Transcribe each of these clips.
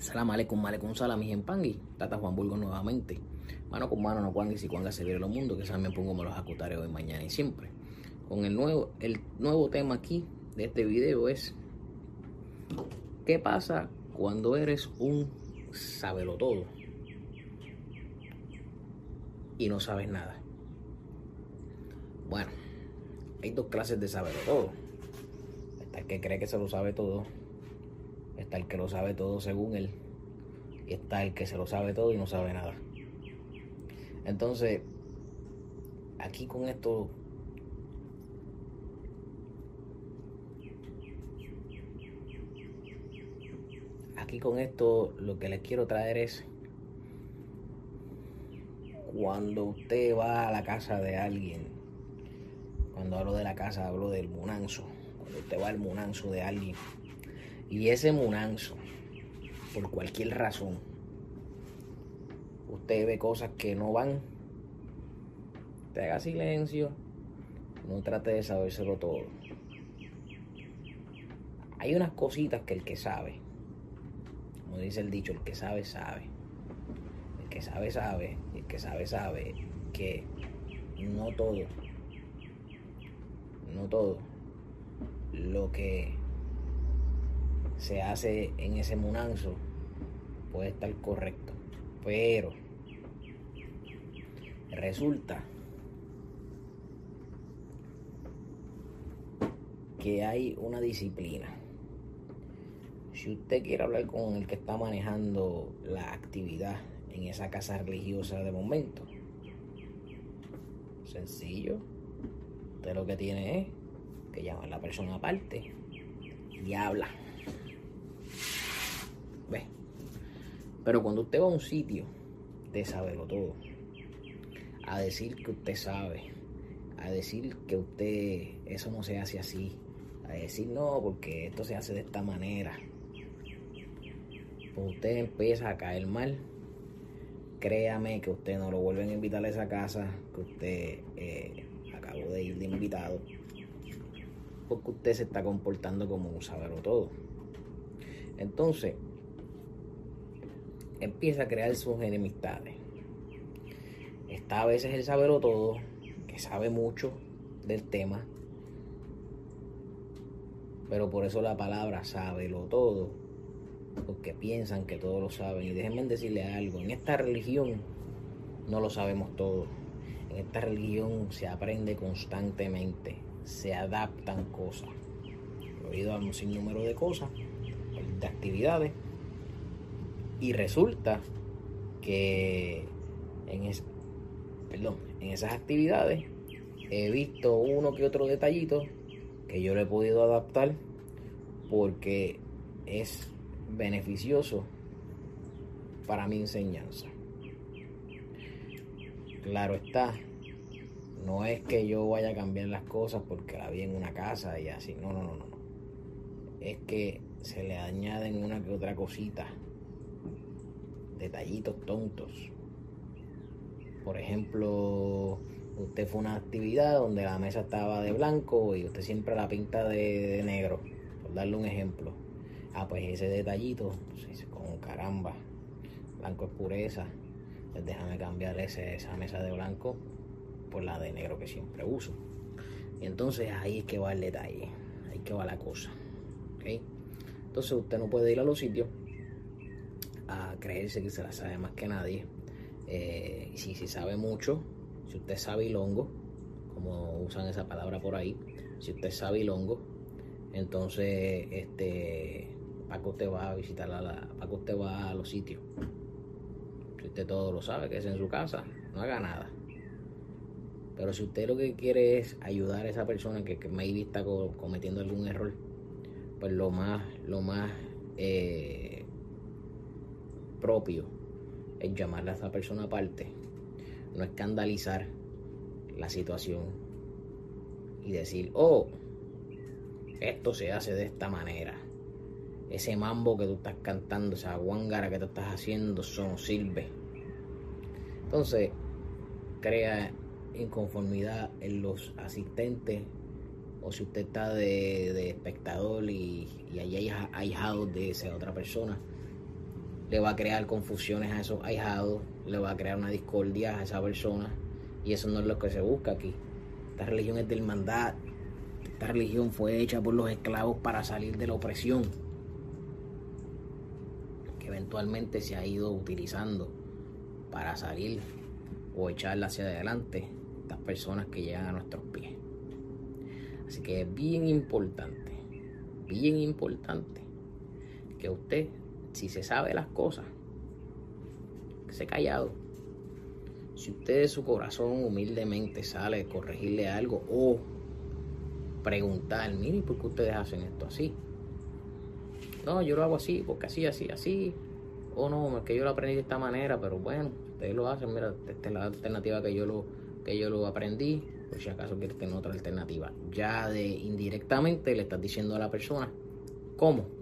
Salam aleikum, aleikum salam, mis empangui. Tata Juan Burgos nuevamente. Mano con mano, no cuanga y si cuanga se viene los mundos, que saben pongo me los acutaré hoy, mañana y siempre. Con el nuevo, el nuevo tema aquí de este video es ¿Qué pasa cuando eres un todo y no sabes nada? Bueno, hay dos clases de todo Está el que cree que se lo sabe todo Está el que lo sabe todo según él. Y está el que se lo sabe todo y no sabe nada. Entonces, aquí con esto aquí con esto lo que les quiero traer es cuando usted va a la casa de alguien, cuando hablo de la casa hablo del munanzo, cuando usted va al munanzo de alguien y ese munanzo, por cualquier razón, usted ve cosas que no van, te haga silencio, no trate de sabérselo todo. Hay unas cositas que el que sabe, como dice el dicho, el que sabe, sabe. El que sabe, sabe. El que sabe, sabe que no todo, no todo lo que se hace en ese munanzo puede estar correcto. Pero resulta que hay una disciplina. Si usted quiere hablar con el que está manejando la actividad en esa casa religiosa de momento, sencillo. Usted lo que tiene es que llamar a la persona aparte y habla. Pero cuando usted va a un sitio de saberlo todo, a decir que usted sabe, a decir que usted eso no se hace así, a decir no, porque esto se hace de esta manera, pues usted empieza a caer mal. Créame que usted no lo vuelven a invitar a esa casa que usted eh, acabó de ir de invitado, porque usted se está comportando como un saberlo todo. Entonces, empieza a crear sus enemistades. Está a veces el saberlo todo, que sabe mucho del tema, pero por eso la palabra sábelo todo, porque piensan que todos lo saben. Y déjenme decirle algo, en esta religión no lo sabemos todo. En esta religión se aprende constantemente, se adaptan cosas. He oído un sinnúmero de cosas, de actividades y resulta que en, perdón, en esas actividades he visto uno que otro detallito que yo le he podido adaptar porque es beneficioso para mi enseñanza. Claro está, no es que yo vaya a cambiar las cosas porque la vi en una casa y así, no, no, no, no. Es que se le añaden una que otra cosita detallitos tontos. Por ejemplo, usted fue una actividad donde la mesa estaba de blanco y usted siempre la pinta de, negro, por darle un ejemplo. Ah, pues ese detallito, pues, con caramba, blanco es pureza, pues déjame cambiar ese, esa mesa de blanco por la de negro que siempre uso. Y entonces ahí es que va el detalle, ahí que va la cosa. Entonces usted no puede ir a los sitios a creerse que se la sabe más que nadie. Eh, si, si sabe mucho, si usted sabe ilongo, como usan esa palabra por ahí, si usted sabe ilongo, entonces este para que usted va a visitar la, para que usted va a los sitios. Si usted todo lo sabe, que es en su casa, no haga nada. Pero si usted lo que quiere es ayudar a esa persona que, que maybe está cometiendo algún error, pues lo más, lo más eh, propio es llamarle a esa persona aparte, no escandalizar la situación y decir, oh, esto se hace de esta manera. Ese mambo que tú estás cantando, esa guangara que tú estás haciendo, son sirve. Entonces, crea inconformidad en los asistentes o si usted está de, espectador y, y hay ahijados de esa otra persona le va a crear confusiones a esos ahijados, le va a crear una discordia a esa persona y eso no es lo que se busca aquí. Esta religión es de hermandad, esta religión fue hecha por los esclavos para salir de la opresión que eventualmente se ha ido utilizando para salir o echarla hacia adelante estas personas que llegan a nuestros pies. Así que es bien importante, bien importante que usted, si se sabe las cosas, que se callado. Si usted de su corazón humildemente sale a corregirle algo o preguntar, mire, ¿por qué ustedes hacen esto así? No, yo lo hago así, porque así, así, así. O no, es que yo lo aprendí de esta manera, pero bueno, ustedes lo hacen, mira, esta es la alternativa que yo lo, que yo lo aprendí, por si acaso quieres tener otra alternativa. Ya de indirectamente le estás diciendo a la persona cómo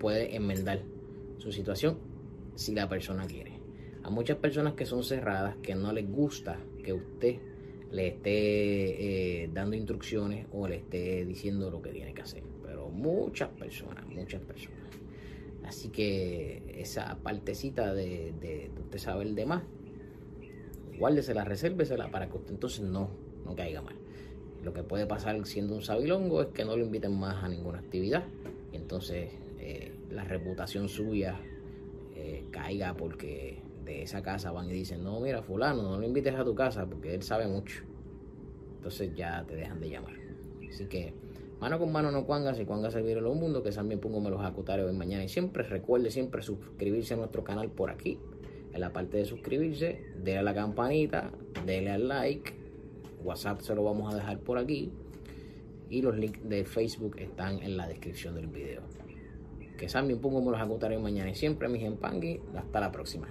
puede enmendar su situación si la persona quiere. A muchas personas que son cerradas, que no les gusta que usted le esté eh, dando instrucciones o le esté diciendo lo que tiene que hacer. Pero muchas personas, muchas personas. Así que esa partecita de, de, usted saber de más, guárdesela, resérvesela para que usted entonces no, no caiga mal. Lo que puede pasar siendo un sabilongo es que no lo inviten más a ninguna actividad. Y entonces la reputación suya eh, caiga porque de esa casa van y dicen, no, mira, fulano, no lo invites a tu casa porque él sabe mucho. Entonces ya te dejan de llamar. Así que mano con mano no cuangas y cuangas servir los mundos, que también pongo me los acutarios hoy mañana y siempre. Recuerde siempre suscribirse a nuestro canal por aquí. En la parte de suscribirse, déle a la campanita, déle al like. WhatsApp se lo vamos a dejar por aquí. Y los links de Facebook están en la descripción del video. Que también pongo me los acutarios mañana y siempre, mis empangui. Hasta la próxima.